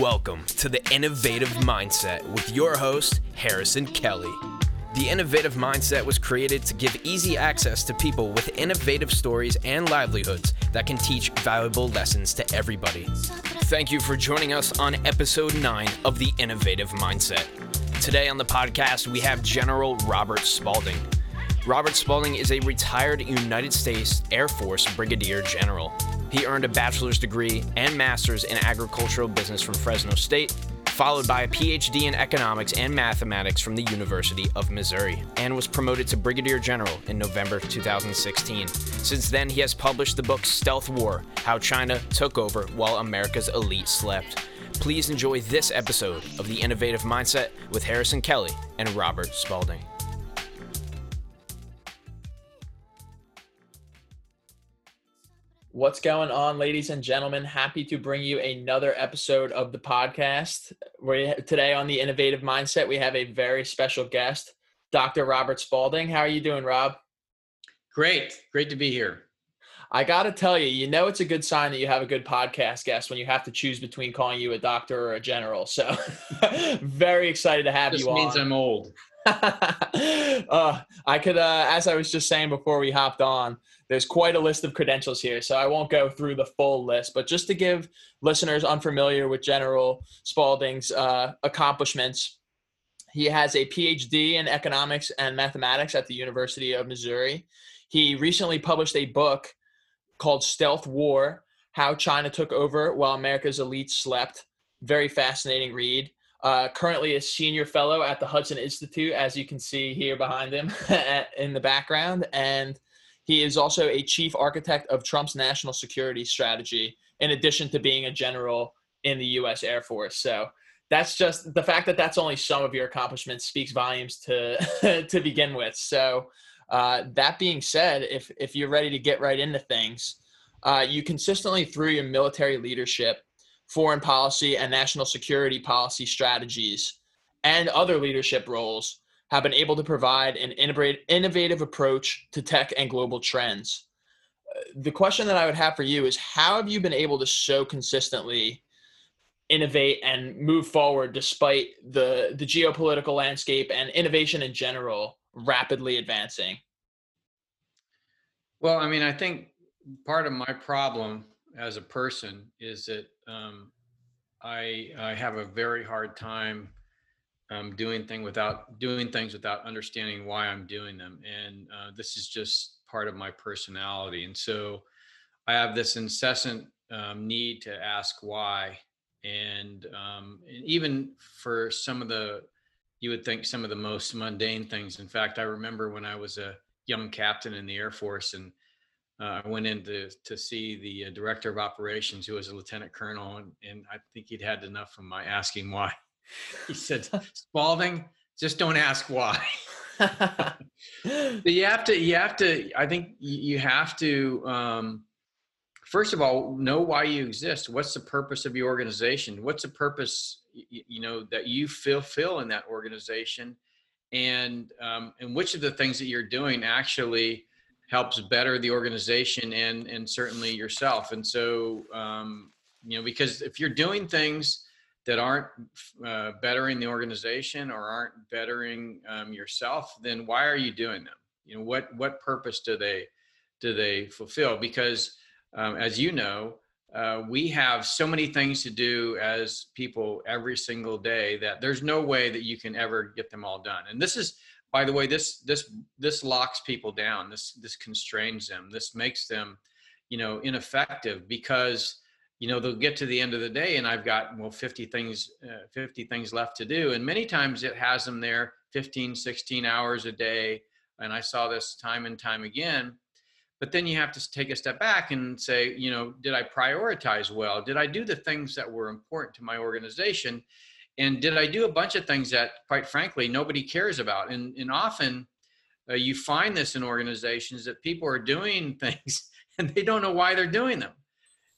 Welcome to the Innovative Mindset with your host, Harrison Kelly. The Innovative Mindset was created to give easy access to people with innovative stories and livelihoods that can teach valuable lessons to everybody. Thank you for joining us on episode 9 of the Innovative Mindset. Today on the podcast, we have General Robert Spalding. Robert Spalding is a retired United States Air Force Brigadier General. He earned a bachelor's degree and master's in agricultural business from Fresno State, followed by a PhD in economics and mathematics from the University of Missouri, and was promoted to Brigadier General in November 2016. Since then, he has published the book Stealth War How China Took Over While America's Elite Slept. Please enjoy this episode of The Innovative Mindset with Harrison Kelly and Robert Spalding. What's going on, ladies and gentlemen? Happy to bring you another episode of the podcast. We today on the Innovative Mindset, we have a very special guest, Dr. Robert Spalding. How are you doing, Rob? Great, great to be here. I got to tell you, you know, it's a good sign that you have a good podcast guest when you have to choose between calling you a doctor or a general. So, very excited to have this you on. means I'm old. uh, I could, uh, as I was just saying before we hopped on, there's quite a list of credentials here, so I won't go through the full list. But just to give listeners unfamiliar with General Spalding's uh, accomplishments, he has a PhD in economics and mathematics at the University of Missouri. He recently published a book called Stealth War How China Took Over While America's Elite Slept. Very fascinating read. Uh, currently a senior fellow at the Hudson Institute, as you can see here behind him in the background. And he is also a chief architect of Trump's national security strategy, in addition to being a general in the U.S. Air Force. So that's just the fact that that's only some of your accomplishments speaks volumes to to begin with. So uh, that being said, if if you're ready to get right into things, uh, you consistently through your military leadership, foreign policy, and national security policy strategies, and other leadership roles have been able to provide an innovative approach to tech and global trends. Uh, the question that I would have for you is how have you been able to so consistently innovate and move forward despite the, the geopolitical landscape and innovation in general rapidly advancing? Well, I mean, I think part of my problem as a person is that um, I, I have a very hard time um, doing thing without doing things without understanding why I'm doing them, and uh, this is just part of my personality. And so, I have this incessant um, need to ask why, and, um, and even for some of the, you would think some of the most mundane things. In fact, I remember when I was a young captain in the Air Force, and uh, I went in to, to see the uh, director of operations, who was a lieutenant colonel, and, and I think he'd had enough of my asking why he said, Spalding, just don't ask why. you have to, you have to, I think you have to, um, first of all, know why you exist. What's the purpose of your organization? What's the purpose, you know, that you fulfill in that organization? And, um, and which of the things that you're doing actually helps better the organization and, and certainly yourself. And so, um, you know, because if you're doing things, that aren't uh, bettering the organization or aren't bettering um, yourself, then why are you doing them? You know, what what purpose do they do they fulfill? Because um, as you know, uh, we have so many things to do as people every single day that there's no way that you can ever get them all done. And this is, by the way, this this this locks people down. This this constrains them. This makes them, you know, ineffective because you know they'll get to the end of the day and i've got well 50 things uh, 50 things left to do. And many times it has them there 15 16 hours a day. And i saw this time and time again. But then you have to take a step back and say you know did i prioritize well? Did i do the things that were important to my organization? And did i do a bunch of things that quite frankly nobody cares about? And, and often uh, you find this in organizations that people are doing things and they don't know why they're doing them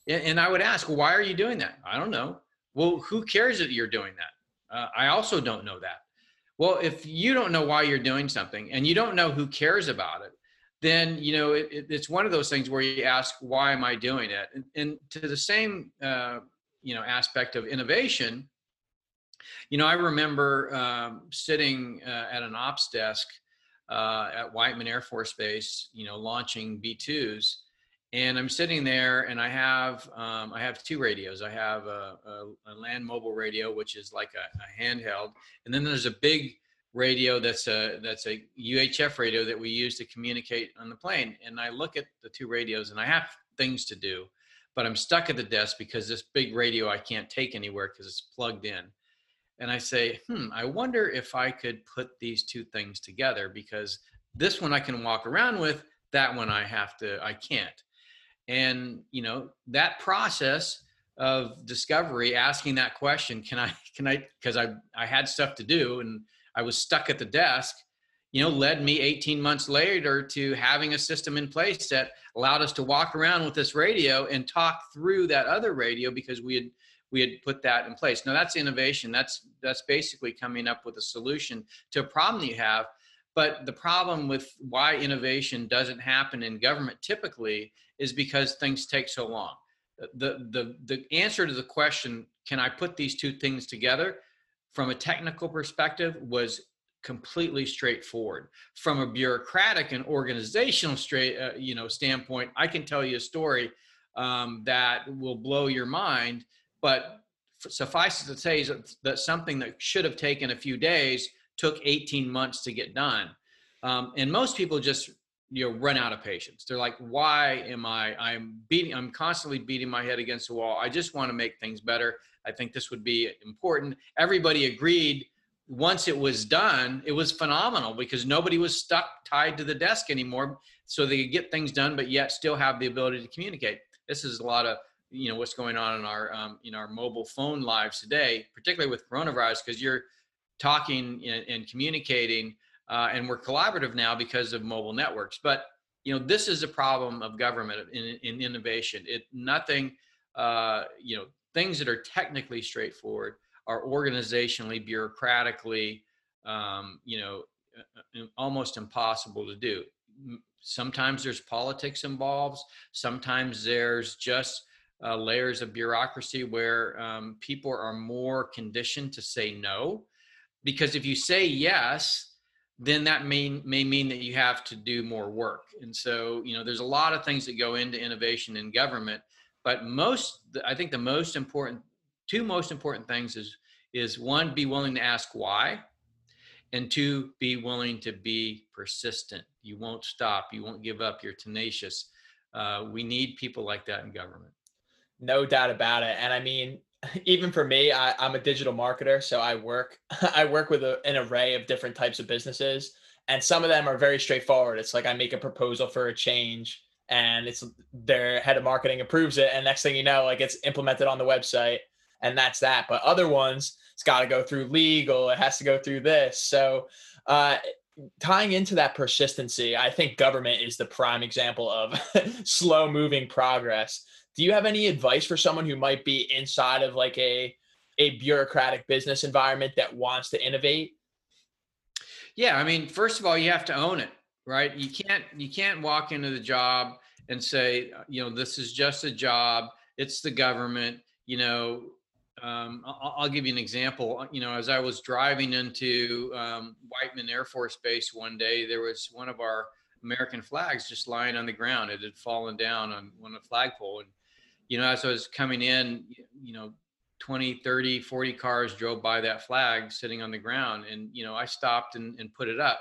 and I would ask, why are you doing that? I don't know. Well, who cares that you're doing that? Uh, I also don't know that. Well, if you don't know why you're doing something and you don't know who cares about it, then you know it, it, it's one of those things where you ask, why am I doing it? And, and to the same uh, you know aspect of innovation you know i remember um, sitting uh, at an ops desk uh, at whiteman air force base you know launching b2s and i'm sitting there and i have um, i have two radios i have a, a, a, land mobile radio which is like a, a handheld and then there's a big radio that's a that's a UHF radio that we use to communicate on the plane. And I look at the two radios and I have things to do, but I'm stuck at the desk because this big radio I can't take anywhere because it's plugged in. And I say, hmm, I wonder if I could put these two things together because this one I can walk around with, that one I have to, I can't. And you know, that process of discovery, asking that question, can I, can I, because I I had stuff to do and I was stuck at the desk, you know, led me 18 months later to having a system in place that allowed us to walk around with this radio and talk through that other radio because we had we had put that in place. Now that's innovation. That's that's basically coming up with a solution to a problem you have. But the problem with why innovation doesn't happen in government typically is because things take so long. The the the answer to the question, can I put these two things together? from a technical perspective was completely straightforward from a bureaucratic and organizational straight uh, you know standpoint i can tell you a story um, that will blow your mind but suffice it to say that something that should have taken a few days took 18 months to get done um, and most people just you know run out of patience they're like why am i i'm beating i'm constantly beating my head against the wall i just want to make things better I think this would be important. Everybody agreed once it was done, it was phenomenal because nobody was stuck tied to the desk anymore. So they could get things done, but yet still have the ability to communicate. This is a lot of you know what's going on in our um, in our mobile phone lives today, particularly with coronavirus, because you're talking and, and communicating, uh, and we're collaborative now because of mobile networks. But you know this is a problem of government in, in innovation. It nothing uh, you know things that are technically straightforward are organizationally, bureaucratically, um, you know, uh, uh, almost impossible to do. Sometimes there's politics involved. Sometimes there's just uh, layers of bureaucracy where um, people are more conditioned to say no. Because if you say yes, then that may, may mean that you have to do more work. And so, you know, there's a lot of things that go into innovation in government but most, I think the most important, two most important things is is one, be willing to ask why, and two, be willing to be persistent. You won't stop. You won't give up. You're tenacious. Uh, we need people like that in government. No doubt about it. And I mean, even for me, I, am a digital marketer, so I work I work with a, an array of different types of businesses, and some of them are very straightforward. It's like I make a proposal for a change, and it's their head of marketing approves it and next thing you know like it's implemented on the website and that's that. But other ones it's got to go through legal it has to go through this. So uh, tying into that persistency i think government is the prime example of slow moving progress do you have any advice for someone who might be inside of like a a bureaucratic business environment that wants to innovate? Yeah i mean first of all you have to own it right? You can't you can't walk into the job and say you know this is just a job. It's the government you know? Um, I'll, I'll, give you an example. Uh, you know as i was driving into um, whiteman air force base one day there was one of our american flags just lying on the ground. It had fallen down on one of the flagpole and you know as i was coming in you know 20 30 40 cars drove by that flag sitting on the ground and you know i stopped and, and put it up.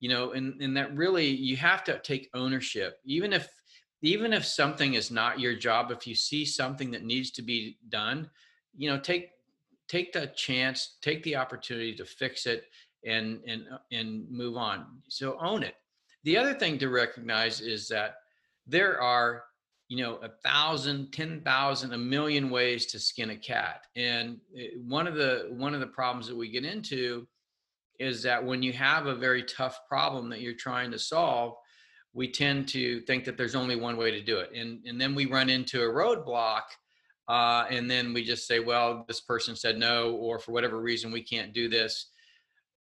You know and and that really you have to take ownership. Even if even if something is not your job if you see something that needs to be done you know take take the chance take the opportunity to fix it and and and move on. So own it. The other thing to recognize is that there are you know a thousand ten thousand a million ways to skin a cat and eh, one of the one of the problems that we get into is that when you have a very tough problem that you're trying to solve, we tend to think that there's only one way to do it. And, and then we run into a roadblock. Uh, and then we just say, well, this person said no, or for whatever reason, we can't do this.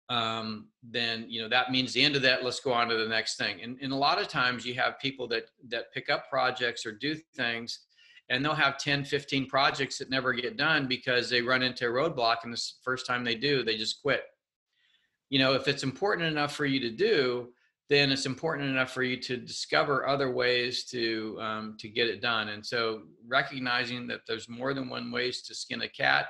Um, then, you know, that means the end of that. Let's go on to the next thing. And, and a lot of times you have people that, that pick up projects or do things and they'll have 10 15 projects that never get done because they run into a roadblock and the first time they do they just quit you know if it's important enough for you to do then it's important enough for you to discover other ways to um, to get it done and so recognizing that there's more than one ways to skin a cat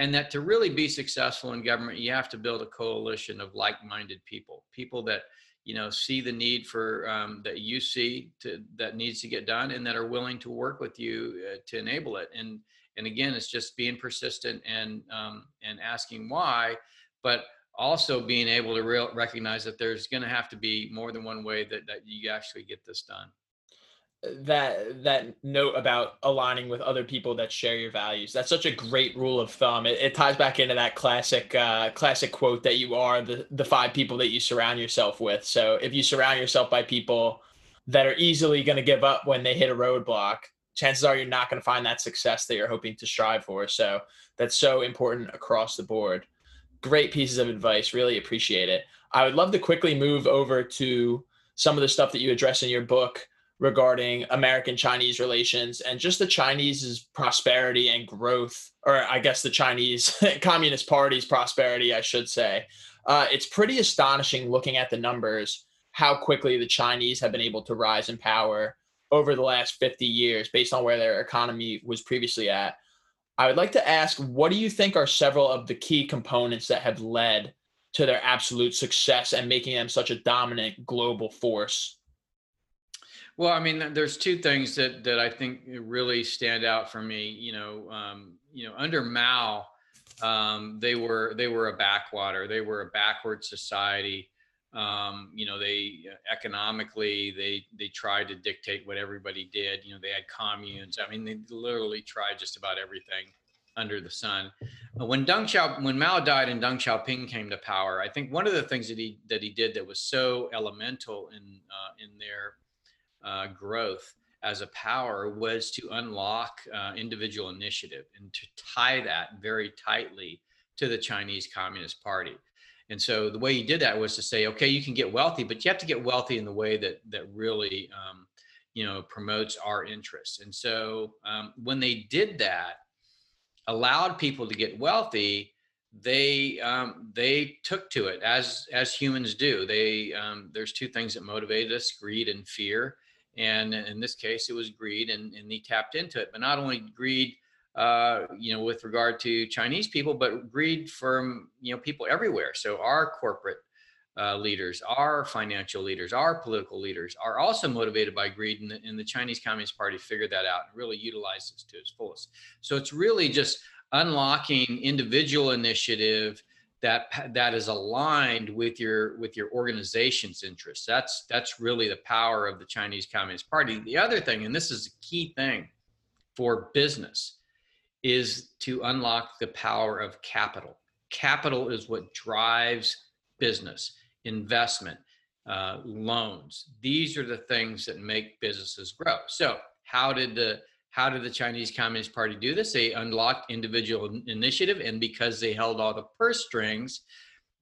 and that to really be successful in government you have to build a coalition of like-minded people people that you know see the need for um, that you see to, that needs to get done and that are willing to work with you uh, to enable it. And and again it's just being persistent and um, and asking why but also being able to real, recognize that there's going to have to be more than one way that, that you actually get this done that that note about aligning with other people that share your values. That's such a great rule of thumb. It, it ties back into that classic uh, classic quote that you are the the five people that you surround yourself with. So if you surround yourself by people that are easily going to give up when they hit a roadblock chances are you're not going to find that success that you're hoping to strive for. So that's so important across the board. Great pieces of advice. Really appreciate it. I would love to quickly move over to some of the stuff that you address in your book regarding American Chinese relations and just the Chinese's prosperity and growth, or I guess the Chinese Communist Party's prosperity, I should say. Uh, it's pretty astonishing looking at the numbers how quickly the Chinese have been able to rise in power over the last 50 years based on where their economy was previously at. I would like to ask what do you think are several of the key components that have led to their absolute success and making them such a dominant global force? Well, I mean, there's two things that that I think really stand out for me. You know, um, you know, under Mao, um, they were they were a backwater. They were a backward society. Um, you know, they economically they they tried to dictate what everybody did. You know, they had communes. I mean, they literally tried just about everything under the sun. When Deng Xiao, when Mao died and Deng Xiaoping came to power, I think one of the things that he that he did that was so elemental in uh, in their uh, growth as a power was to unlock uh, individual initiative and to tie that very tightly to the Chinese Communist Party. And so the way he did that was to say, okay, you can get wealthy, but you have to get wealthy in the way that that really, um, you know, promotes our interests. And so um, when they did that, allowed people to get wealthy, they um, they took to it as as humans do. They um, there's two things that motivated us: greed and fear and in this case it was greed and, and he tapped into it. But not only greed uh, you know with regard to chinese people but greed from you know people everywhere. So our corporate uh, leaders our financial leaders our political leaders are also motivated by greed and the, and the chinese communist party figured that out and really utilizes to its fullest. So it's really just unlocking individual initiative that that is aligned with your with your organization's interests. That's that's really the power of the chinese communist party. The other thing and this is a key thing for business is to unlock the power of capital. Capital is what drives business investment uh, loans. These are the things that make businesses grow. So how did the how did the Chinese Communist Party do this? They unlocked individual initiative, and because they held all the purse strings,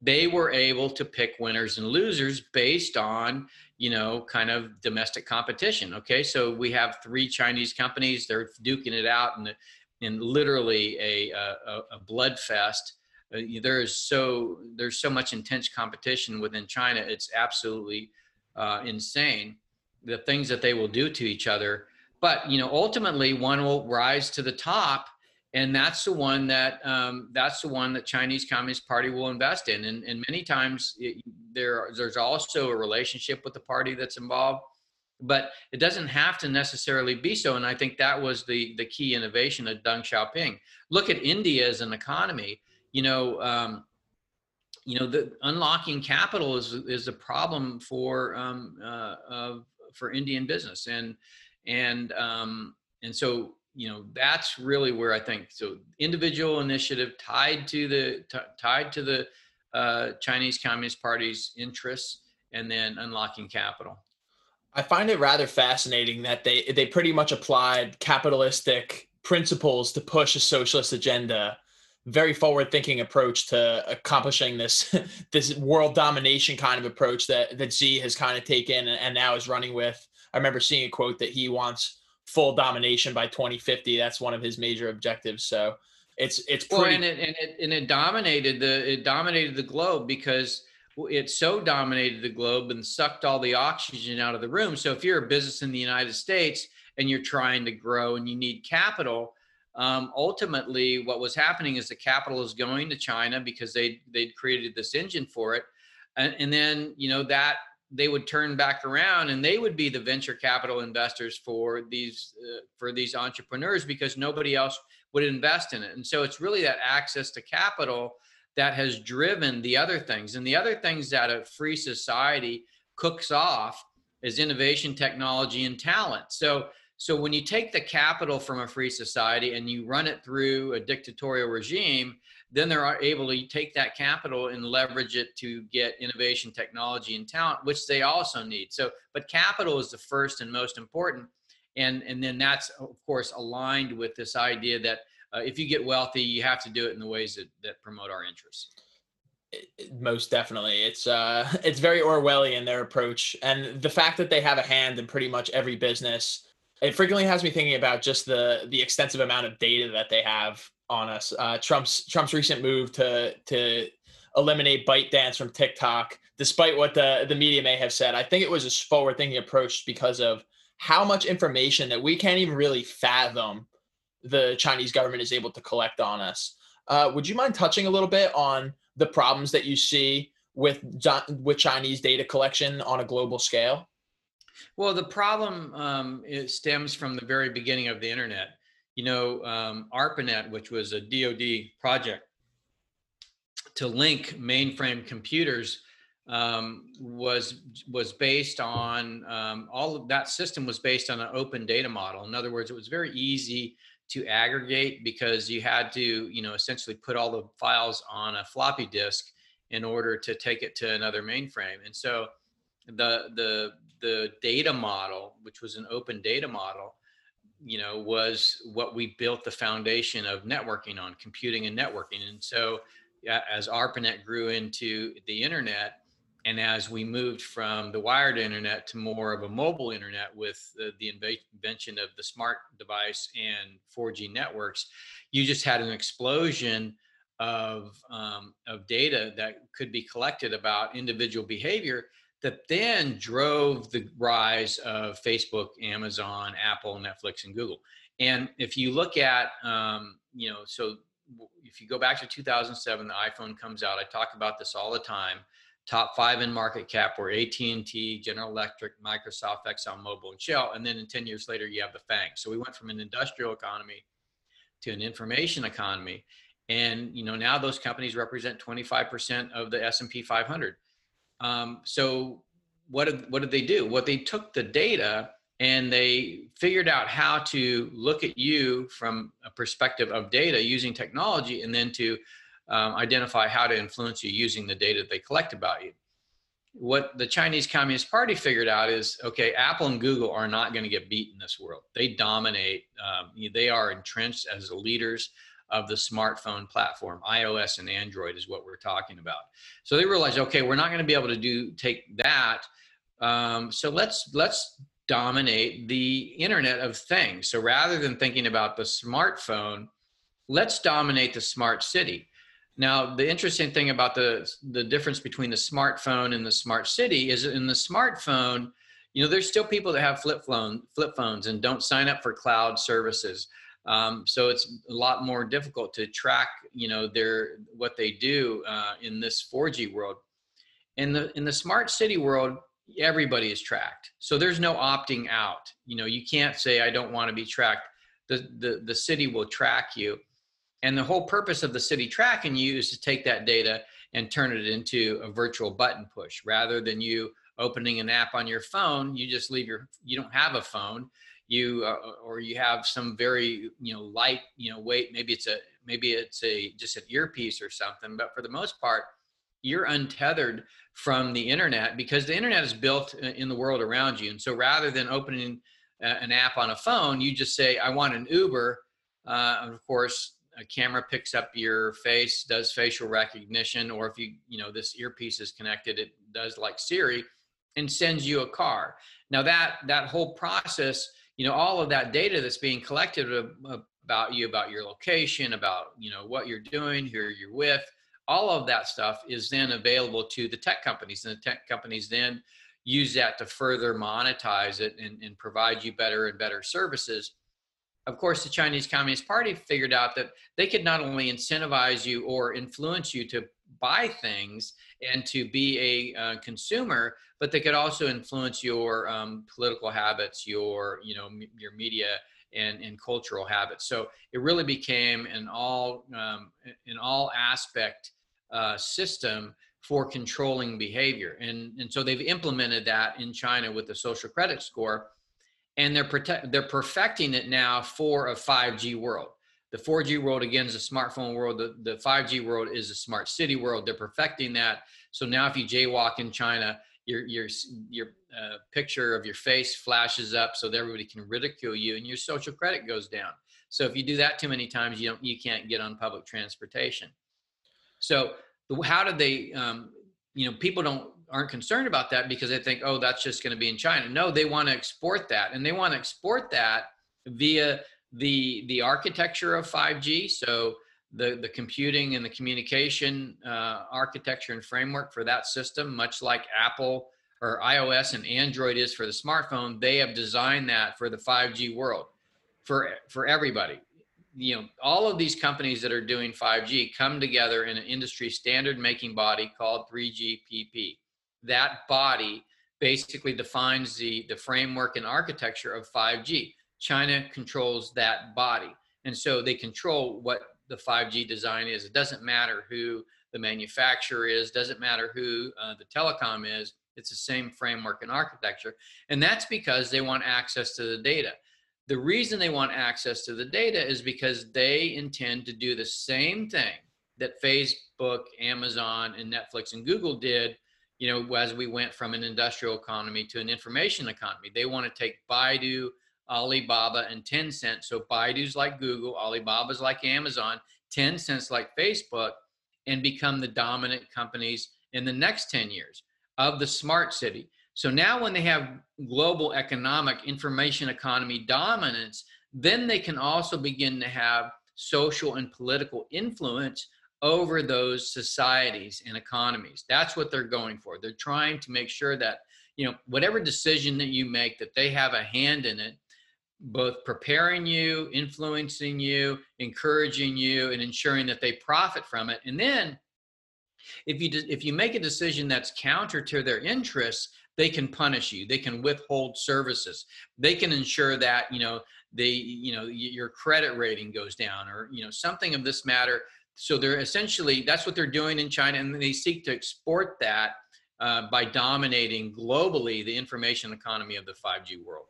they were able to pick winners and losers based on, you know, kind of domestic competition. Okay, so we have three Chinese companies; they're duking it out in, the, in literally a, a, a blood fest. Uh, there is so there's so much intense competition within China; it's absolutely uh, insane. The things that they will do to each other but you know ultimately one will rise to the top and that's the one that um, that's the one that chinese communist party will invest in. And, and many times it, there there's also a relationship with the party that's involved but it doesn't have to necessarily be so. And i think that was the the key innovation of deng xiaoping. Look at india as an economy. You know um, you know the unlocking capital is is a problem for um, uh, uh, for indian business. And and um, and so you know that's really where I think so individual initiative tied to the t- tied to the uh, Chinese Communist Party's interests, and then unlocking capital. I find it rather fascinating that they they pretty much applied capitalistic principles to push a socialist agenda very forward thinking approach to accomplishing this this world domination kind of approach that that Xi has kind of taken and now is running with I remember seeing a quote that he wants full domination by 2050. That's one of his major objectives. So it's it's pretty. Well, and it, and it and it dominated the it dominated the globe because it so dominated the globe and sucked all the oxygen out of the room. So if you're a business in the United States and you're trying to grow and you need capital, um, ultimately what was happening is the capital is going to China because they they'd created this engine for it, and, and then you know that they would turn back around and they would be the venture capital investors for these uh, for these entrepreneurs because nobody else would invest in it. And so it's really that access to capital that has driven the other things. And the other things that a free society cooks off is innovation technology and talent. So so when you take the capital from a free society and you run it through a dictatorial regime then they're able to take that capital and leverage it to get innovation technology and talent which they also need. So but capital is the first and most important. And and then that's of course aligned with this idea that uh, if you get wealthy you have to do it in the ways that, that promote our interests. Most definitely. It's uh it's very orwellian their approach. And the fact that they have a hand in pretty much every business it frequently has me thinking about just the the extensive amount of data that they have on us. Uh, Trump's Trump's recent move to to eliminate ByteDance from TikTok, despite what the the media may have said, I think it was a forward thinking approach because of how much information that we can't even really fathom the Chinese government is able to collect on us. Uh, would you mind touching a little bit on the problems that you see with with Chinese data collection on a global scale? Well, the problem um, stems from the very beginning of the internet you know, um, ARPANET, which was a DoD project to link mainframe computers, um, was was based on um, all of that system was based on an open data model. In other words, it was very easy to aggregate because you had to, you know, essentially put all the files on a floppy disk in order to take it to another mainframe. And so the the the data model, which was an open data model, you know was what we built the foundation of networking on computing and networking. And so as arpanet grew into the internet and as we moved from the wired internet to more of a mobile internet with the, the invention of the smart device and 4g networks you just had an explosion of um, of data that could be collected about individual behavior that then drove the rise of Facebook, Amazon, Apple, Netflix, and Google. And if you look at, um, you know, so if you go back to 2007, the iPhone comes out. I talk about this all the time. Top five in market cap were AT&T, General Electric, Microsoft, ExxonMobil, and Shell. And then in 10 years later, you have the FANG. So we went from an industrial economy to an information economy. And, you know, now those companies represent 25% of the S&P 500. Um, so what did, what did they do? What well, they took the data and they figured out how to look at you from a perspective of data using technology and then to um, identify how to influence you using the data they collect about you. What the Chinese Communist Party figured out is okay, Apple and Google are not going to get beat in this world. They dominate, um, they are entrenched as the leaders of the smartphone platform. ios and android is what we're talking about. So they realized okay we're not going to be able to do take that. Um, so let's let's dominate the internet of things. So rather than thinking about the smartphone let's dominate the smart city. Now the interesting thing about the the difference between the smartphone and the smart city is in the smartphone you know there's still people that have flip phone flip phones and don't sign up for cloud services um, so it's a lot more difficult to track, you know, their what they do uh, in this 4G world. In the in the smart city world, everybody is tracked. So there's no opting out. You know, you can't say I don't want to be tracked. The the the city will track you. And the whole purpose of the city tracking you is to take that data and turn it into a virtual button push rather than you opening an app on your phone you just leave your you don't have a phone you uh, or you have some very you know light you know weight maybe it's a maybe it's a just an earpiece or something but for the most part you're untethered from the internet because the internet is built in the world around you. And so rather than opening an app on a phone you just say i want an uber. Uh, of course a camera picks up your face does facial recognition or if you you know this earpiece is connected it does like siri and sends you a car. Now that that whole process you know all of that data that's being collected about you about your location about you know what you're doing who you're with all of that stuff is then available to the tech companies and the tech companies then use that to further monetize it and, and provide you better and better services. Of course, the Chinese Communist Party figured out that they could not only incentivize you or influence you to buy things and to be a uh, consumer, but they could also influence your um, political habits, your you know m- your media and, and cultural habits. So it really became an all um, an all aspect uh, system for controlling behavior, and and so they've implemented that in China with the social credit score and they're protect they're perfecting it now for a 5G world. The 4G world again is a smartphone world. The, the 5G world is a smart city world. They're perfecting that. So now, if you jaywalk in China, your your your uh, picture of your face flashes up so that everybody can ridicule you, and your social credit goes down. So if you do that too many times, you don't you can't get on public transportation. So the, how did they? Um, you know, people don't aren't concerned about that because they think, oh, that's just going to be in China. No, they want to export that, and they want to export that via the the architecture of 5G. So the the computing and the communication uh, architecture and framework for that system, much like Apple or iOS and Android is for the smartphone, they have designed that for the 5G world for for everybody. You know, all of these companies that are doing 5G come together in an industry standard making body called 3GPP that body basically defines the, the framework and architecture of 5G. China controls that body. And so they control what the 5G design is. It doesn't matter who the manufacturer is, doesn't matter who uh, the telecom is. It's the same framework and architecture. And that's because they want access to the data. The reason they want access to the data is because they intend to do the same thing that Facebook, Amazon, and Netflix and Google did you know, as we went from an industrial economy to an information economy. They want to take Baidu, Alibaba, and Tencent. So Baidu's like Google, Alibaba's like Amazon, Tencent's like Facebook, and become the dominant companies in the next 10 years of the smart city. So now when they have global economic information economy dominance, then they can also begin to have social and political influence over those societies and economies. That's what they're going for. They're trying to make sure that, you know, whatever decision that you make, that they have a hand in it, both preparing you, influencing you, encouraging you, and ensuring that they profit from it. And then if you if you make a decision that's counter to their interests, they can punish you. They can withhold services. They can ensure that, you know, they, you know, your credit rating goes down or, you know, something of this matter so they're essentially that's what they're doing in China, and they seek to export that uh, by dominating globally the information economy of the 5G world.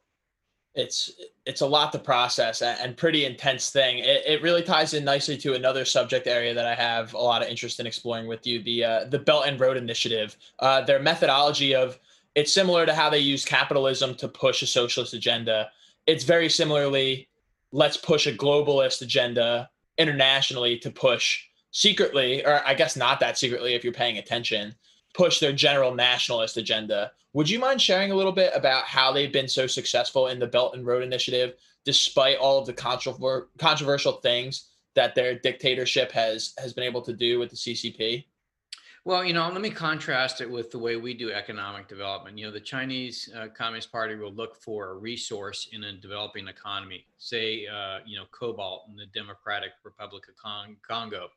It's it's a lot to process and pretty intense thing. It, it really ties in nicely to another subject area that I have a lot of interest in exploring with you the uh, the Belt and Road Initiative. Uh, their methodology of it's similar to how they use capitalism to push a socialist agenda. It's very similarly let's push a globalist agenda internationally to push secretly, or I guess not that secretly if you're paying attention, push their general nationalist agenda. Would you mind sharing a little bit about how they've been so successful in the Belt and Road Initiative, despite all of the controver- controversial things that their dictatorship has has been able to do with the CCP? Well, you know, let me contrast it with the way we do economic development. You know, the Chinese uh, Communist Party will look for a resource in a developing economy, say, uh, you know, cobalt in the Democratic Republic of Congo,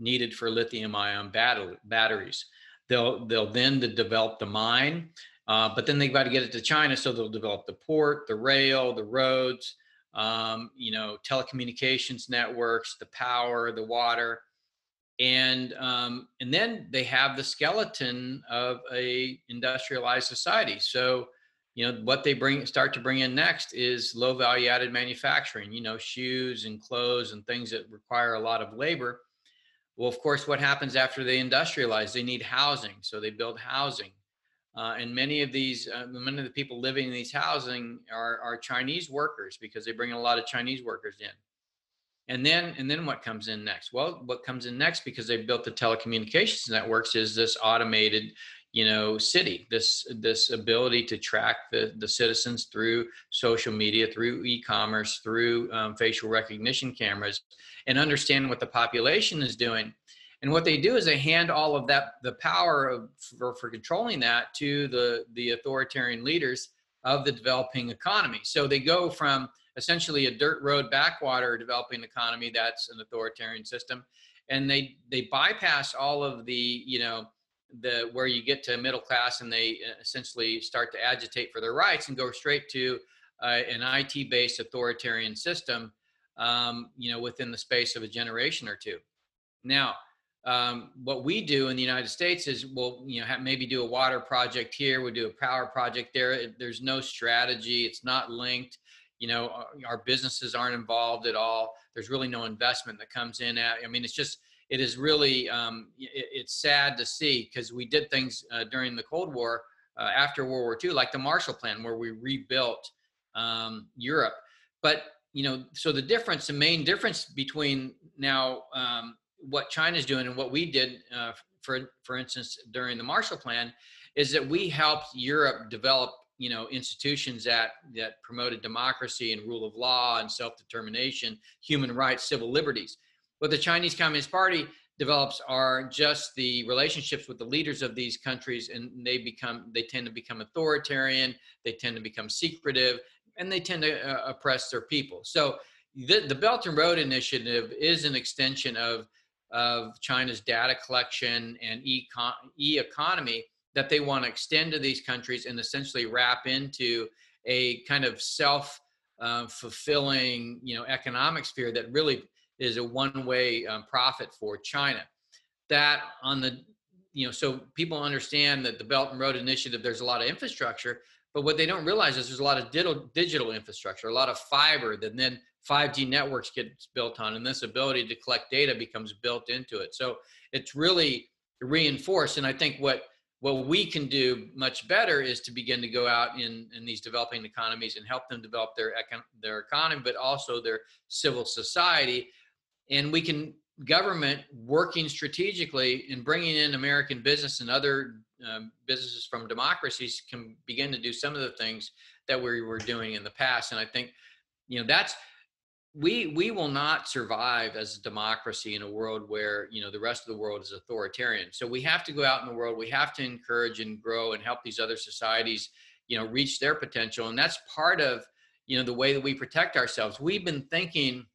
needed for lithium-ion batteries. They'll they'll then develop the mine, uh, but then they've got to get it to China, so they'll develop the port, the rail, the roads, um, you know, telecommunications networks, the power, the water. And um, and then they have the skeleton of a industrialized society. So you know what they bring start to bring in next is low value added manufacturing you know shoes and clothes and things that require a lot of labor well of course what happens after they industrialize? They need housing so they build housing. Uh, and many of these uh, many of the people living in these housing are, are chinese workers because they bring a lot of chinese workers in. And then and then what comes in next? Well what comes in next because they built the telecommunications networks is this automated you know city. This this ability to track the the citizens through social media through e-commerce through um, facial recognition cameras and understand what the population is doing. And what they do is they hand all of that the power of, for, for controlling that to the the authoritarian leaders of the developing economy. So they go from essentially a dirt road backwater developing economy that's an authoritarian system and they they bypass all of the you know the where you get to middle class and they uh, essentially start to agitate for their rights and go straight to uh, an IT based authoritarian system, um, you know, within the space of a generation or two. Now, um, what we do in the United States is we'll, you know, have, maybe do a water project here, we do a power project there. There's no strategy. It's not linked. You know, our, our businesses aren't involved at all. There's really no investment that comes in. At, I mean, it's just it is really um, it, it's sad to see because we did things uh, during the Cold War uh, after World War II, like the Marshall Plan, where we rebuilt um, Europe. But you know, so the difference, the main difference between now um, what China's doing and what we did, uh, for for instance, during the Marshall Plan, is that we helped Europe develop you know institutions that that promoted democracy and rule of law and self-determination human rights civil liberties what the Chinese Communist Party develops are just the relationships with the leaders of these countries and they become they tend to become authoritarian they tend to become secretive and they tend to uh, oppress their people. So the, the belt and road initiative is an extension of of china's data collection and e-economy that they want to extend to these countries and essentially wrap into a kind of self uh, fulfilling you know economic sphere that really is a one-way um, profit for China. That on the you know so people understand that the Belt and Road Initiative there's a lot of infrastructure, but what they don't realize is there's a lot of digital digital infrastructure, a lot of fiber that then 5G networks gets built on, and this ability to collect data becomes built into it. So it's really reinforced, and I think what what we can do much better is to begin to go out in, in these developing economies and help them develop their econ- their economy, but also their civil society and we can government working strategically and bringing in American business and other um, businesses from democracies can begin to do some of the things that we were doing in the past. And I think, you know, that's we we will not survive as a democracy in a world where you know the rest of the world is authoritarian. So we have to go out in the world. We have to encourage and grow and help these other societies, you know, reach their potential. And that's part of you know the way that we protect ourselves. We've been thinking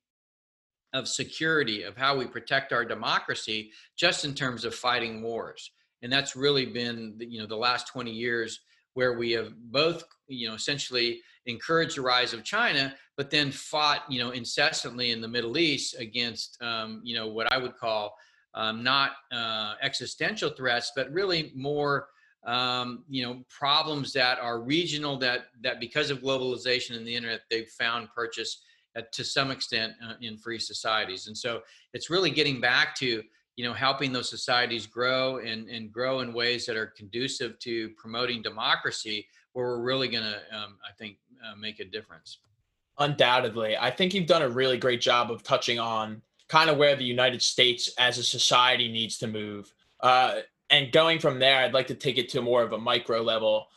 of security, of how we protect our democracy, just in terms of fighting wars. And that's really been, you know, the last 20 years where we have both, you know, essentially encouraged the rise of China, but then fought, you know, incessantly in the Middle East against, um, you know, what I would call um, not uh, existential threats, but really more, um, you know, problems that are regional that that because of globalization and the internet, they've found purchase uh, to some extent uh, in free societies. And so it's really getting back to you know helping those societies grow and, and grow in ways that are conducive to promoting democracy where we're really going to um, i think uh, make a difference. Undoubtedly. I think you've done a really great job of touching on kind of where the united states as a society needs to move. Uh, and going from there i'd like to take it to more of a micro level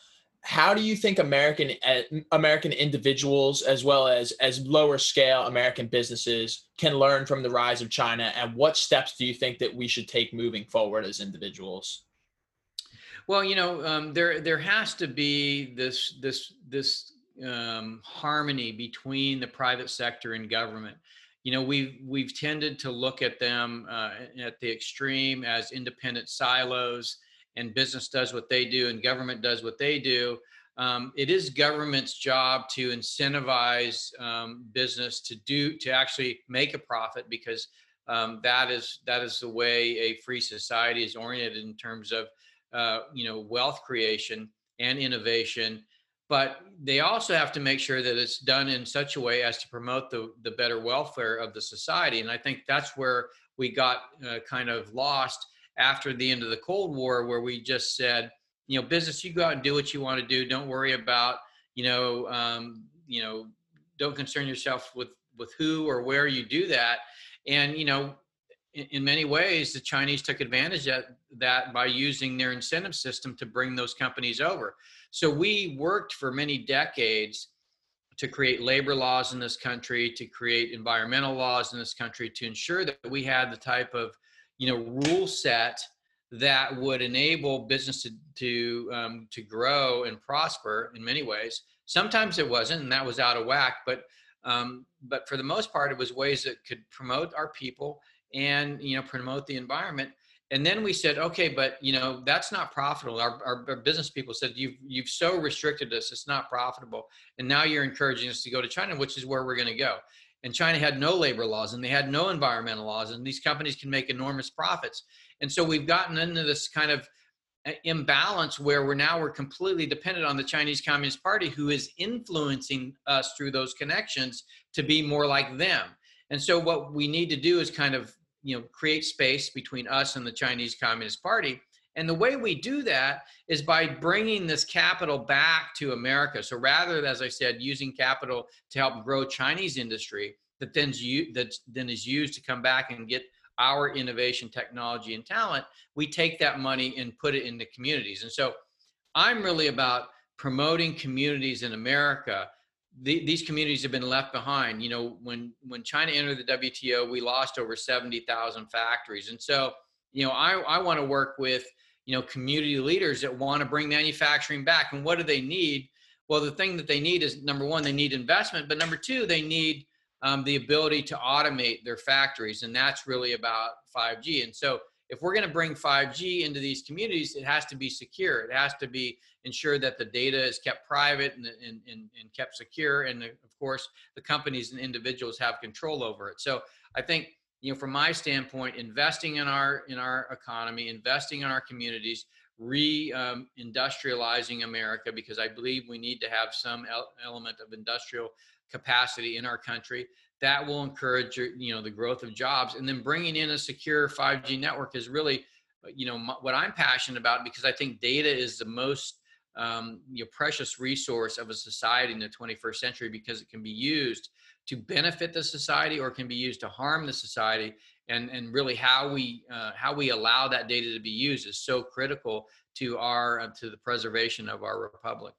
how do you think American uh, American individuals as well as as lower scale American businesses can learn from the rise of China and what steps do you think that we should take moving forward as individuals? Well, you know, um, there there has to be this this this um, harmony between the private sector and government. You know, we've we've tended to look at them uh, at the extreme as independent silos and business does what they do and government does what they do. Um, it is government's job to incentivize um, business to do to actually make a profit because um, that is that is the way a free society is oriented in terms of uh, you know wealth creation and innovation but they also have to make sure that it's done in such a way as to promote the, the better welfare of the society and i think that's where we got uh, kind of lost after the end of the Cold War, where we just said, you know, business, you go out and do what you want to do. Don't worry about, you know, um, you know, don't concern yourself with with who or where you do that. And you know, in, in many ways, the Chinese took advantage of that by using their incentive system to bring those companies over. So we worked for many decades to create labor laws in this country, to create environmental laws in this country, to ensure that we had the type of you know rule set that would enable business to to um, to grow and prosper in many ways. Sometimes it wasn't, and that was out of whack. But um, but for the most part, it was ways that could promote our people and you know promote the environment. And then we said, okay, but you know that's not profitable. Our, our, our business people said you've you've so restricted us, it's not profitable. And now you're encouraging us to go to China, which is where we're going to go. And China had no labor laws and they had no environmental laws, and these companies can make enormous profits. And so we've gotten into this kind of uh, imbalance where we're now we're completely dependent on the Chinese Communist Party, who is influencing us through those connections to be more like them. And so what we need to do is kind of you know create space between us and the Chinese Communist Party. And the way we do that is by bringing this capital back to America. So rather, as I said, using capital to help grow Chinese industry that then that then is used to come back and get our innovation, technology, and talent, we take that money and put it into communities. And so I'm really about promoting communities in America. The, these communities have been left behind. You know, when when China entered the WTO, we lost over 70,000 factories. And so, you know, I, I want to work with you know community leaders that want to bring manufacturing back and what do they need? Well the thing that they need is number one they need investment but number two they need um, the ability to automate their factories and that's really about 5g and so if we're going to bring 5g into these communities it has to be secure. It has to be ensured that the data is kept private and, and, and, and kept secure and of course the companies and individuals have control over it. So i think you know, from my standpoint, investing in our in our economy, investing in our communities, re-industrializing um, America, because I believe we need to have some el- element of industrial capacity in our country. That will encourage you know the growth of jobs, and then bringing in a secure 5G network is really, you know, what I'm passionate about because I think data is the most um, you know, precious resource of a society in the 21st century because it can be used to benefit the society or can be used to harm the society and and really how we uh, how we allow that data to be used is so critical to our uh, to the preservation of our republic.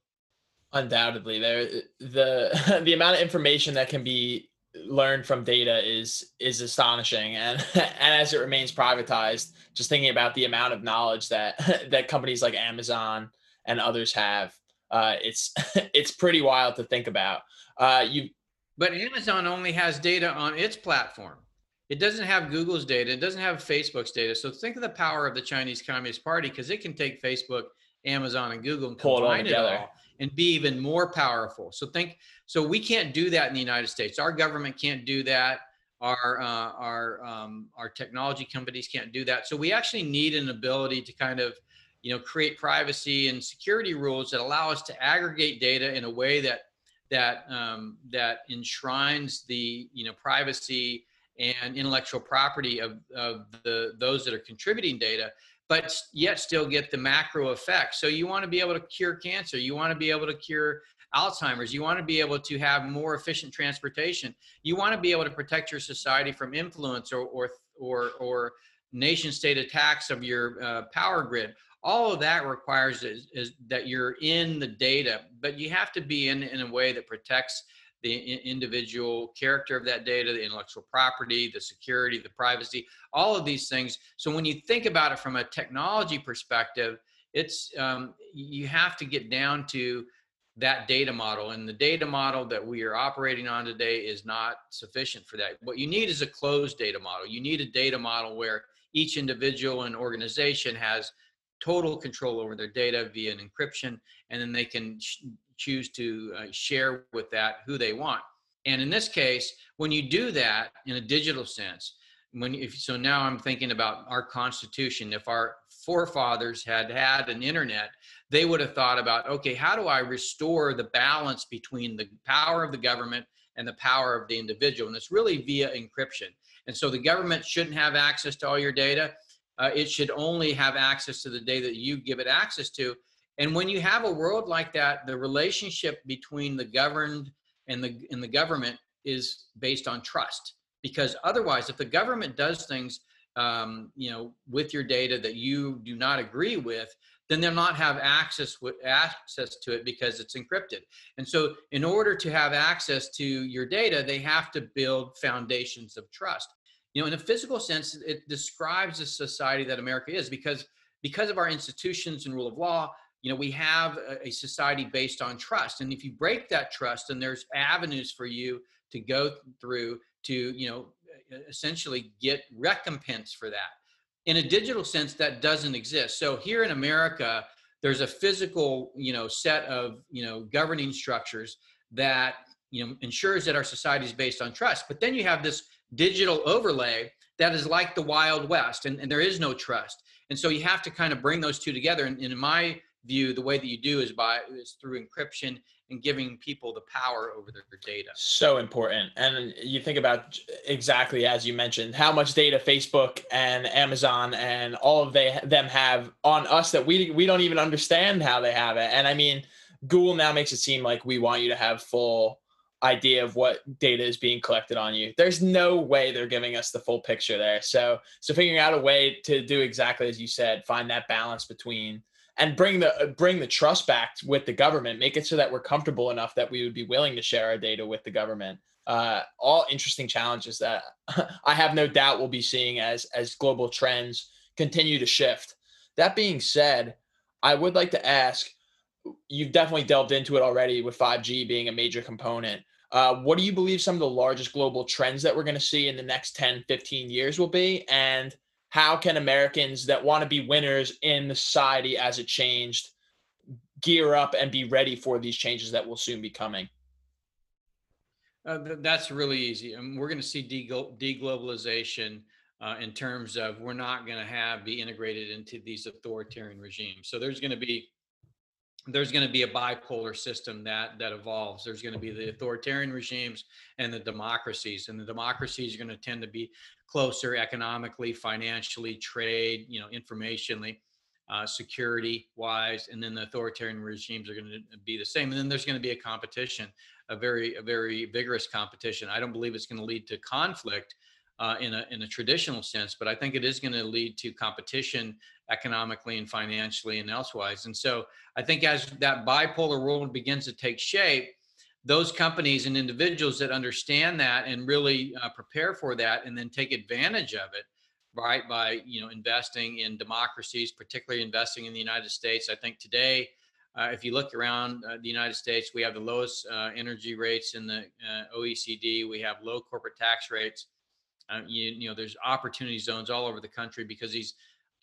Undoubtedly there the the amount of information that can be learned from data is is astonishing and and as it remains privatized just thinking about the amount of knowledge that that companies like amazon and others have uh, it's it's pretty wild to think about. Uh, you but Amazon only has data on its platform. It doesn't have Google's data. It doesn't have Facebook's data. So think of the power of the Chinese Communist Party because it can take Facebook, Amazon, and Google and Pull combine it all, it all and be even more powerful. So think. So we can't do that in the United States. Our government can't do that. Our uh, our um, our technology companies can't do that. So we actually need an ability to kind of you know create privacy and security rules that allow us to aggregate data in a way that that um, that enshrines the you know privacy and intellectual property of, of the those that are contributing data but yet still get the macro effect so you want to be able to cure cancer you want to be able to cure alzheimer's you want to be able to have more efficient transportation you want to be able to protect your society from influence or or or, or nation state attacks of your uh, power grid all of that requires is, is, that you're in the data but you have to be in in a way that protects the individual character of that data the intellectual property the security the privacy all of these things. So when you think about it from a technology perspective it's um, you have to get down to that data model and the data model that we are operating on today is not sufficient for that. What you need is a closed data model. You need a data model where each individual and organization has total control over their data via an encryption, and then they can sh- choose to uh, share with that who they want. And in this case, when you do that in a digital sense, when if so now I'm thinking about our constitution. If our forefathers had had an internet, they would have thought about, okay, how do I restore the balance between the power of the government and the power of the individual? And it's really via encryption. And so the government shouldn't have access to all your data uh, it should only have access to the day that you give it access to. And when you have a world like that, the relationship between the governed and the and the government is based on trust. Because otherwise, if the government does things um, you know, with your data that you do not agree with, then they'll not have access with access to it because it's encrypted. And so, in order to have access to your data, they have to build foundations of trust. You know, in a physical sense, it describes the society that America is because because of our institutions and rule of law. You know, we have a, a society based on trust, and if you break that trust, then there's avenues for you to go through to you know essentially get recompense for that. In a digital sense that doesn't exist. So here in america there's a physical you know set of you know governing structures that you know ensures that our society is based on trust. But then you have this digital overlay that is like the wild west and, and there is no trust and so you have to kind of bring those two together and, and in my view the way that you do is by is through encryption and giving people the power over their, data. So important. And you think about exactly as you mentioned, how much data Facebook and Amazon and all of they them have on us that we we don't even understand how they have it. And I mean, Google now makes it seem like we want you to have full idea of what data is being collected on you. There's no way they're giving us the full picture there. So so figuring out a way to do exactly as you said, find that balance between and bring the bring the trust back with the government make it so that we're comfortable enough that we would be willing to share our data with the government uh, all interesting challenges that i have no doubt we'll be seeing as as global trends continue to shift that being said i would like to ask you've definitely delved into it already with 5g being a major component uh, what do you believe some of the largest global trends that we're going to see in the next 10 15 years will be and how can Americans that want to be winners in the society as it changed gear up and be ready for these changes that will soon be coming? Uh, that's really easy. I mean, we're going to see deglobalization uh, in terms of we're not going to have be integrated into these authoritarian regimes. So there's going to be there's going to be a bipolar system that that evolves. There's going to be the authoritarian regimes and the democracies and the democracies are going to tend to be closer economically financially trade you know informationally uh, security wise and then the authoritarian regimes are going to be the same. And then there's going to be a competition a very a very vigorous competition. I don't believe it's going to lead to conflict uh, in a in a traditional sense, but I think it is going to lead to competition economically and financially and elsewise. And so I think as that bipolar world begins to take shape, those companies and individuals that understand that and really uh, prepare for that and then take advantage of it right by you know investing in democracies particularly investing in the united states. I think today uh, if you look around uh, the united states we have the lowest uh, energy rates in the uh, oecd we have low corporate tax rates. Uh, you, you know, there's opportunity zones all over the country because these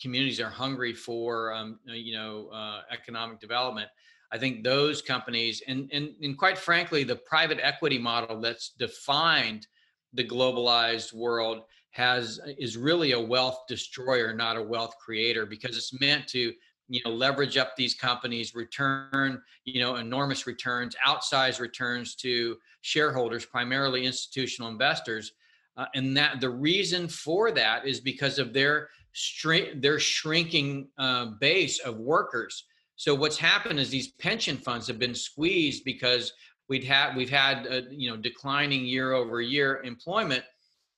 communities are hungry for, um, uh, you know, uh, economic development. I think those companies, and, and and quite frankly, the private equity model that's defined the globalized world has is really a wealth destroyer, not a wealth creator, because it's meant to you know leverage up these companies return you know enormous returns outsized returns to shareholders primarily institutional investors uh, and that the reason for that is because of their stri- their shrinking uh, base of workers. So what's happened is these pension funds have been squeezed because we'd had we've had uh, you know declining year over year employment,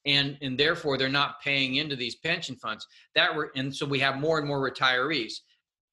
and and therefore they're not paying into these pension funds. That were and so we have more and more retirees.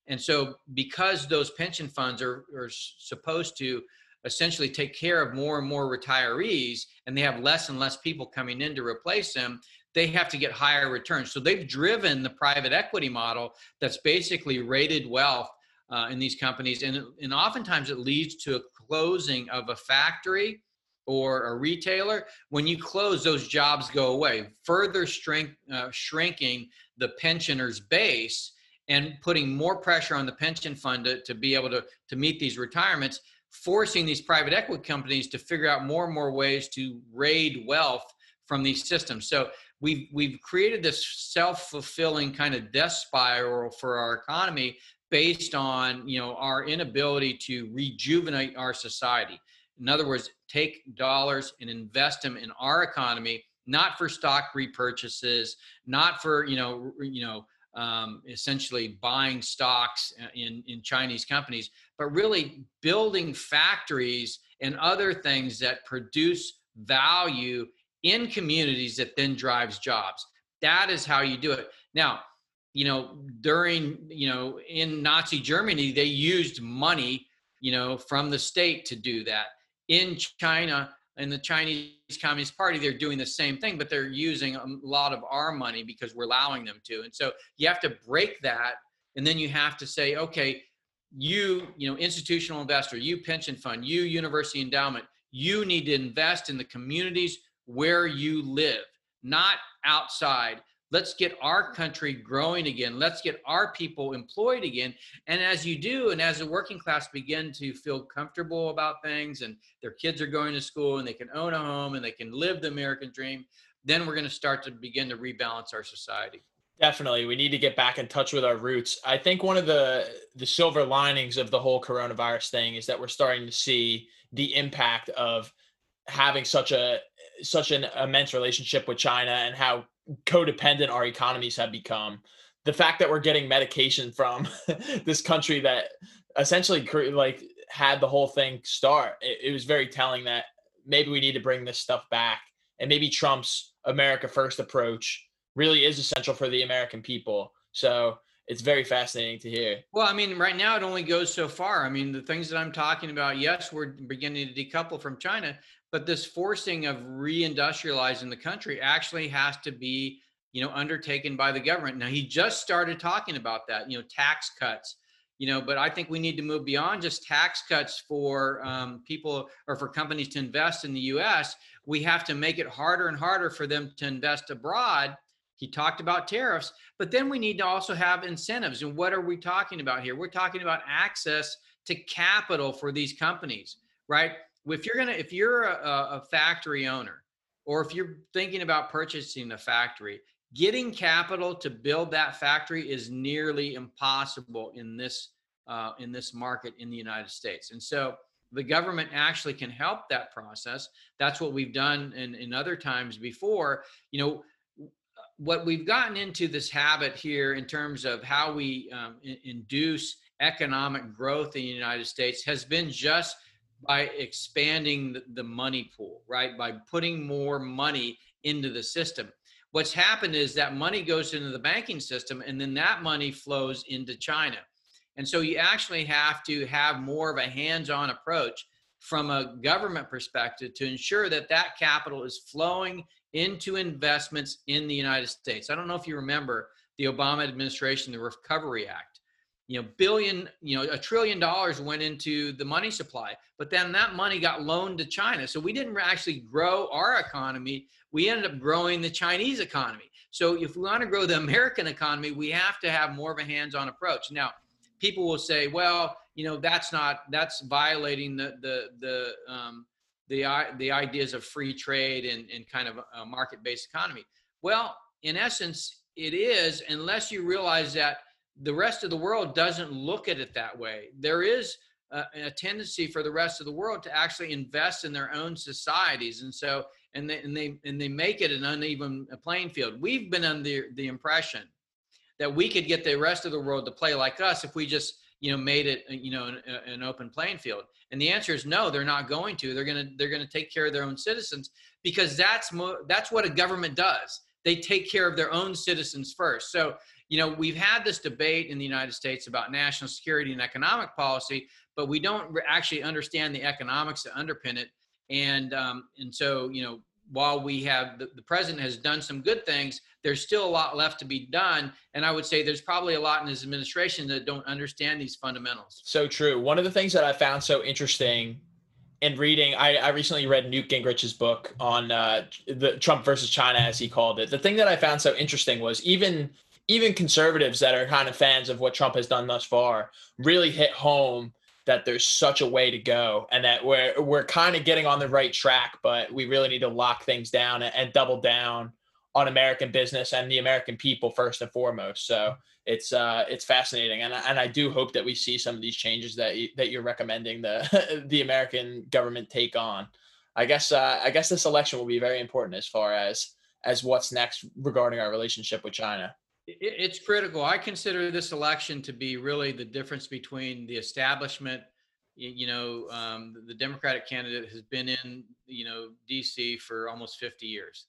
And so because those pension funds are, are supposed to essentially take care of more and more retirees and they have less and less people coming in to replace them they have to get higher returns. So they've driven the private equity model that's basically rated wealth uh, in these companies. And, and oftentimes it leads to a closing of a factory or a retailer. When you close those jobs go away further strength, uh, shrinking the pensioners base and putting more pressure on the pension fund to, to be able to, to meet these retirements forcing these private equity companies to figure out more and more ways to raid wealth from these systems. So we've we've created this self-fulfilling kind of death spiral for our economy based on you know our inability to rejuvenate our society. In other words, take dollars and invest them in our economy, not for stock repurchases, not for you know you know um, essentially buying stocks uh, in, in Chinese companies, but really building factories and other things that produce value in communities that then drives jobs. That is how you do it. Now, you know, during, you know, in Nazi Germany, they used money, you know, from the state to do that. In China, in the Chinese Communist Party, they're doing the same thing, but they're using a lot of our money because we're allowing them to. And so you have to break that. And then you have to say, okay, you, you know, institutional investor, you pension fund, you university endowment, you need to invest in the communities where you live, not outside. Let's get our country growing again. Let's get our people employed again. And as you do, and as the working class begin to feel comfortable about things and their kids are going to school and they can own a home and they can live the American dream, then we're going to start to begin to rebalance our society. Definitely. We need to get back in touch with our roots. I think one of the the silver linings of the whole coronavirus thing is that we're starting to see the impact of having such a such an immense relationship with China and how codependent our economies have become. The fact that we're getting medication from this country that essentially like had the whole thing start, it, it was very telling that maybe we need to bring this stuff back. And maybe Trump's America First approach really is essential for the American people. So it's very fascinating to hear. Well, I mean, right now it only goes so far. I mean, the things that I'm talking about, yes, we're beginning to decouple from China, but this forcing of reindustrializing the country actually has to be you know undertaken by the government. Now he just started talking about that you know tax cuts you know but i think we need to move beyond just tax cuts for um, people or for companies to invest in the us we have to make it harder and harder for them to invest abroad. He talked about tariffs but then we need to also have incentives. And what are we talking about here? We're talking about access to capital for these companies right if you're gonna if you're a, a factory owner or if you're thinking about purchasing a factory getting capital to build that factory is nearly impossible in this uh, in this market in the united states. And so the government actually can help that process. That's what we've done in, in other times before. You know what we've gotten into this habit here in terms of how we um, in, induce economic growth in the united states has been just by expanding the, the money pool, right? By putting more money into the system. What's happened is that money goes into the banking system and then that money flows into China. And so you actually have to have more of a hands on approach from a government perspective to ensure that that capital is flowing into investments in the United States. I don't know if you remember the Obama administration, the Recovery Act you know billion you know a trillion dollars went into the money supply but then that money got loaned to china. So we didn't actually grow our economy we ended up growing the chinese economy. So if we want to grow the american economy we have to have more of a hands-on approach. Now people will say well you know that's not that's violating the the the um, the the ideas of free trade and, and kind of a market-based economy. Well in essence it is unless you realize that the rest of the world doesn't look at it that way. There is a, a, tendency for the rest of the world to actually invest in their own societies, and so and they and they and they make it an uneven playing field. We've been under the impression that we could get the rest of the world to play like us if we just you know made it you know an, an open playing field. And the answer is no, they're not going to. They're gonna they're gonna take care of their own citizens because that's mo- that's what a government does. They take care of their own citizens first. So you know, we've had this debate in the United States about national security and economic policy, but we don't actually understand the economics that underpin it. And um, and so, you know, while we have the, the president has done some good things, there's still a lot left to be done. And I would say there's probably a lot in his administration that don't understand these fundamentals. So true. One of the things that I found so interesting in reading, I, I recently read Newt Gingrich's book on uh, the Trump versus China, as he called it. The thing that I found so interesting was even even conservatives that are kind of fans of what Trump has done thus far really hit home that there's such a way to go and that we're we're kind of getting on the right track, but we really need to lock things down and, and double down on American business and the American people first and foremost. So it's uh, it's fascinating, and and I do hope that we see some of these changes that you, that you're recommending the the American government take on. I guess uh, I guess this election will be very important as far as as what's next regarding our relationship with China it's critical. I consider this election to be really the difference between the establishment. You know, um, the Democratic candidate has been in, you know, D.C. for almost 50 years.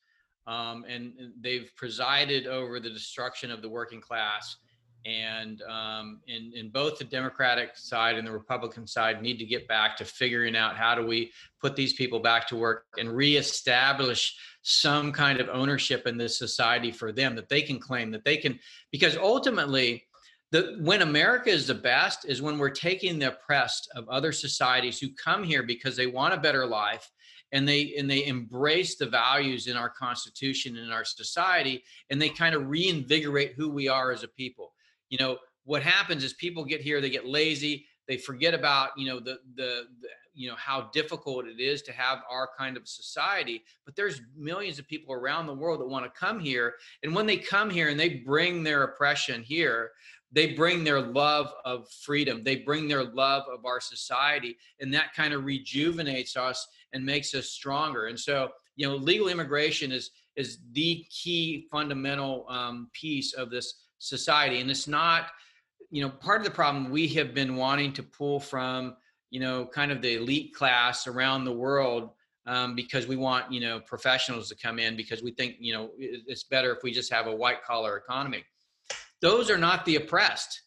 um, and they've presided over the destruction of the working class. And um, in, in both the Democratic side and the Republican side need to get back to figuring out how do we put these people back to work and reestablish some kind of ownership in this society for them that they can claim that they can because ultimately the when America is the best is when we're taking the oppressed of other societies who come here because they want a better life and they and they embrace the values in our constitution and in our society and they kind of reinvigorate who we are as a people you know what happens is people get here they get lazy they forget about you know the, the the, you know how difficult it is to have our kind of society but there's millions of people around the world that want to come here and when they come here and they bring their oppression here they bring their love of freedom they bring their love of our society and that kind of rejuvenates us and makes us stronger and so you know legal immigration is is the key fundamental um, piece of this society and it's not you know part of the problem we have been wanting to pull from you know kind of the elite class around the world um, because we want you know professionals to come in because we think you know it's better if we just have a white collar economy those are not the oppressed.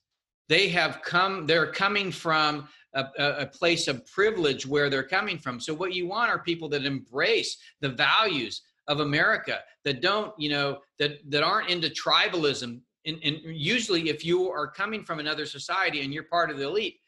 They have come, they're coming from a, a, place of privilege where they're coming from. So what you want are people that embrace the values of America, that don't, you know, that that aren't into tribalism. And, and usually, if you are coming from another society and you're part of the elite,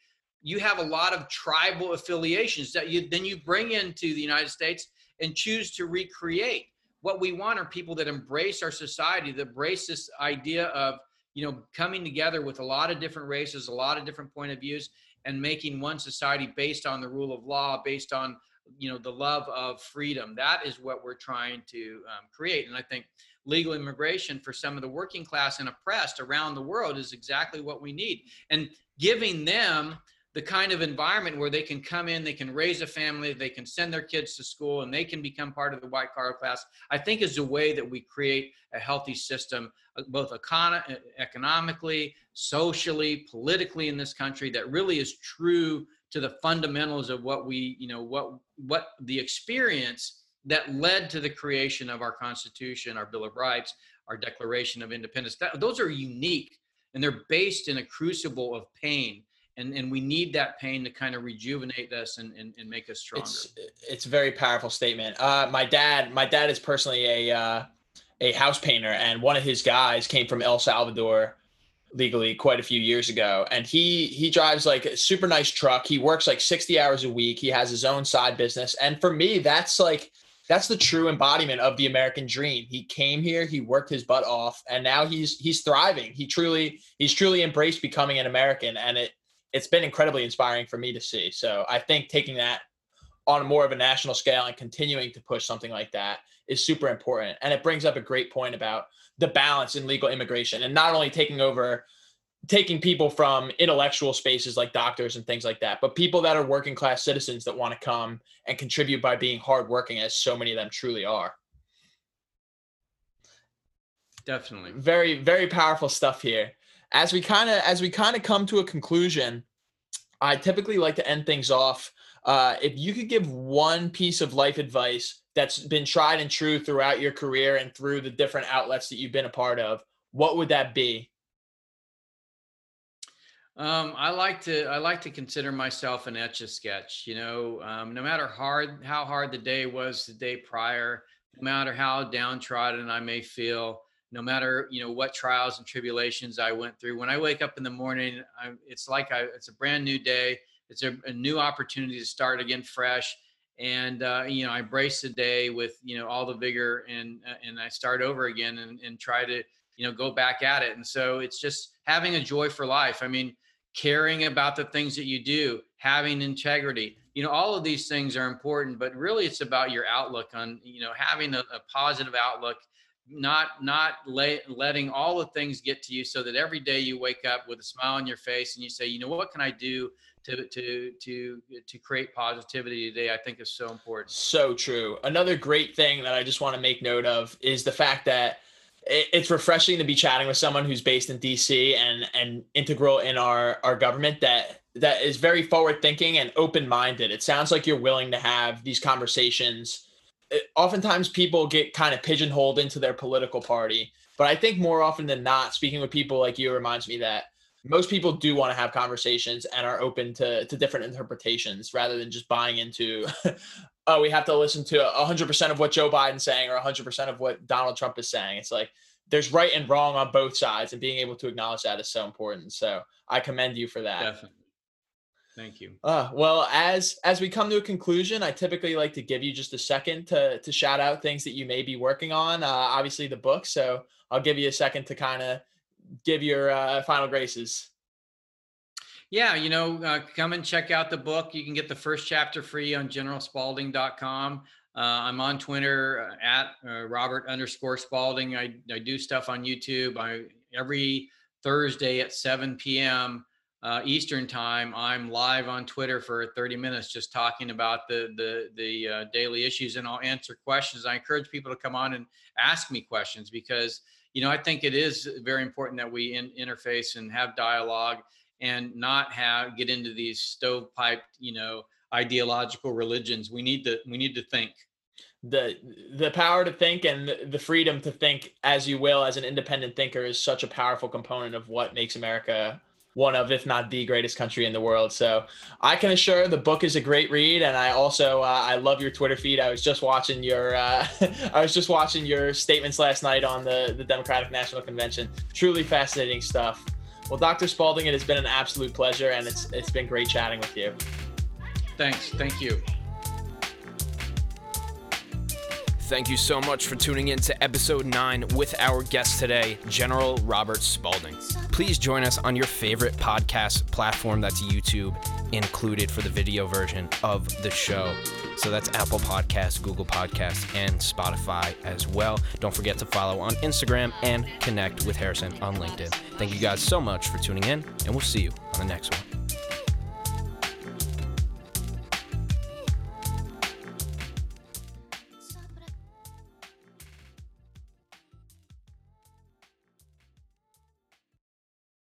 you have a lot of tribal affiliations that you then you bring into the United States and choose to recreate. What we want are people that embrace our society, that embrace this idea of you know, coming together with a lot of different races, a lot of different point of views, and making one society based on the rule of law, based on you know the love of freedom. That is what we're trying to um, create, and I think legal immigration for some of the working class and oppressed around the world is exactly what we need, and giving them the kind of environment where they can come in, they can raise a family, they can send their kids to school, and they can become part of the white collar class, I think is a way that we create a healthy system, uh, both econ- economically, socially, politically in this country that really is true to the fundamentals of what we, you know, what what the experience that led to the creation of our Constitution, our Bill of Rights, our Declaration of Independence. That, those are unique and they're based in a crucible of pain and and we need that pain to kind of rejuvenate us and and, and make us stronger. It's it's a very powerful statement. Uh my dad my dad is personally a uh a house painter and one of his guys came from el salvador legally quite a few years ago and he he drives like a super nice truck. He works like 60 hours a week. He has his own side business and for me that's like that's the true embodiment of the American dream. He came here, he worked his butt off, and now he's he's thriving. He truly he's truly embraced becoming an American, and it it's been incredibly inspiring for me to see. So I think taking that on more of a national scale and continuing to push something like that is super important. And it brings up a great point about the balance in legal immigration and not only taking over taking people from intellectual spaces like doctors and things like that, but people that are working class citizens that want to come and contribute by being hardworking, as so many of them truly are. Definitely. Very, very powerful stuff here as we kind of as we kind of come to a conclusion, I typically like to end things off. Uh, if you could give one piece of life advice that's been tried and true throughout your career and through the different outlets that you've been a part of, what would that be? Um, I like to I like to consider myself an etch a sketch. You know, um, no matter hard how hard the day was the day prior, no matter how downtrodden I may feel, no matter you know what trials and tribulations I went through. When I wake up in the morning, I, it's like I, it's a brand new day. It's a, a new opportunity to start again fresh, and uh, you know I embrace the day with you know all the vigor and uh, and I start over again and, and try to you know go back at it. And so it's just having a joy for life. I mean, caring about the things that you do, having integrity. You know, all of these things are important, but really it's about your outlook on you know having a, a positive outlook not not letting all the things get to you so that every day you wake up with a smile on your face and you say you know what can i do to to to to create positivity today? I think is so important. So true. Another great thing that i just want to make note of is the fact that it's refreshing to be chatting with someone who's based in dc and and integral in our our government that that is very forward thinking and open minded it sounds like you're willing to have these conversations it, oftentimes people get kind of pigeonholed into their political party. But I think more often than not, speaking with people like you reminds me that most people do want to have conversations and are open to, to different interpretations rather than just buying into, oh, we have to listen to 100% of what Joe Biden's saying or 100% of what Donald Trump is saying. It's like there's right and wrong on both sides, and being able to acknowledge that is so important. So I commend you for that. Definitely. Thank you. Uh, well, as as we come to a conclusion, I typically like to give you just a second to to shout out things that you may be working on. Uh, obviously, the book. So I'll give you a second to kind of give your uh, final graces. Yeah, you know, uh, come and check out the book. You can get the first chapter free on generalspalding.com. Uh, I'm on Twitter uh, at uh, Robert underscore Spalding. I, I do stuff on YouTube. I every Thursday at 7 p.m. Uh, Eastern time, I'm live on Twitter for 30 minutes, just talking about the the the uh, daily issues, and I'll answer questions. I encourage people to come on and ask me questions because you know I think it is very important that we in, interface and have dialogue and not have get into these stovepipe, you know, ideological religions. We need to we need to think. The the power to think and the freedom to think as you will as an independent thinker is such a powerful component of what makes America one of, if not the greatest country in the world. So I can assure the book is a great read, and I also uh, I love your Twitter feed. I was just watching your uh, I was just watching your statements last night on the the Democratic National Convention. Truly fascinating stuff. Well, Dr. Spalding, it has been an absolute pleasure, and it's it's been great chatting with you. Thanks. Thank you. Thank you so much for tuning in to episode 9 with our guest today, General Robert Spalding. Please join us on your favorite podcast platform that's YouTube included for the video version of the show. So that's Apple Podcasts, Google Podcasts, and Spotify as well. Don't forget to follow on Instagram and connect with Harrison on LinkedIn. Thank you guys so much for tuning in, and we'll see you on the next one.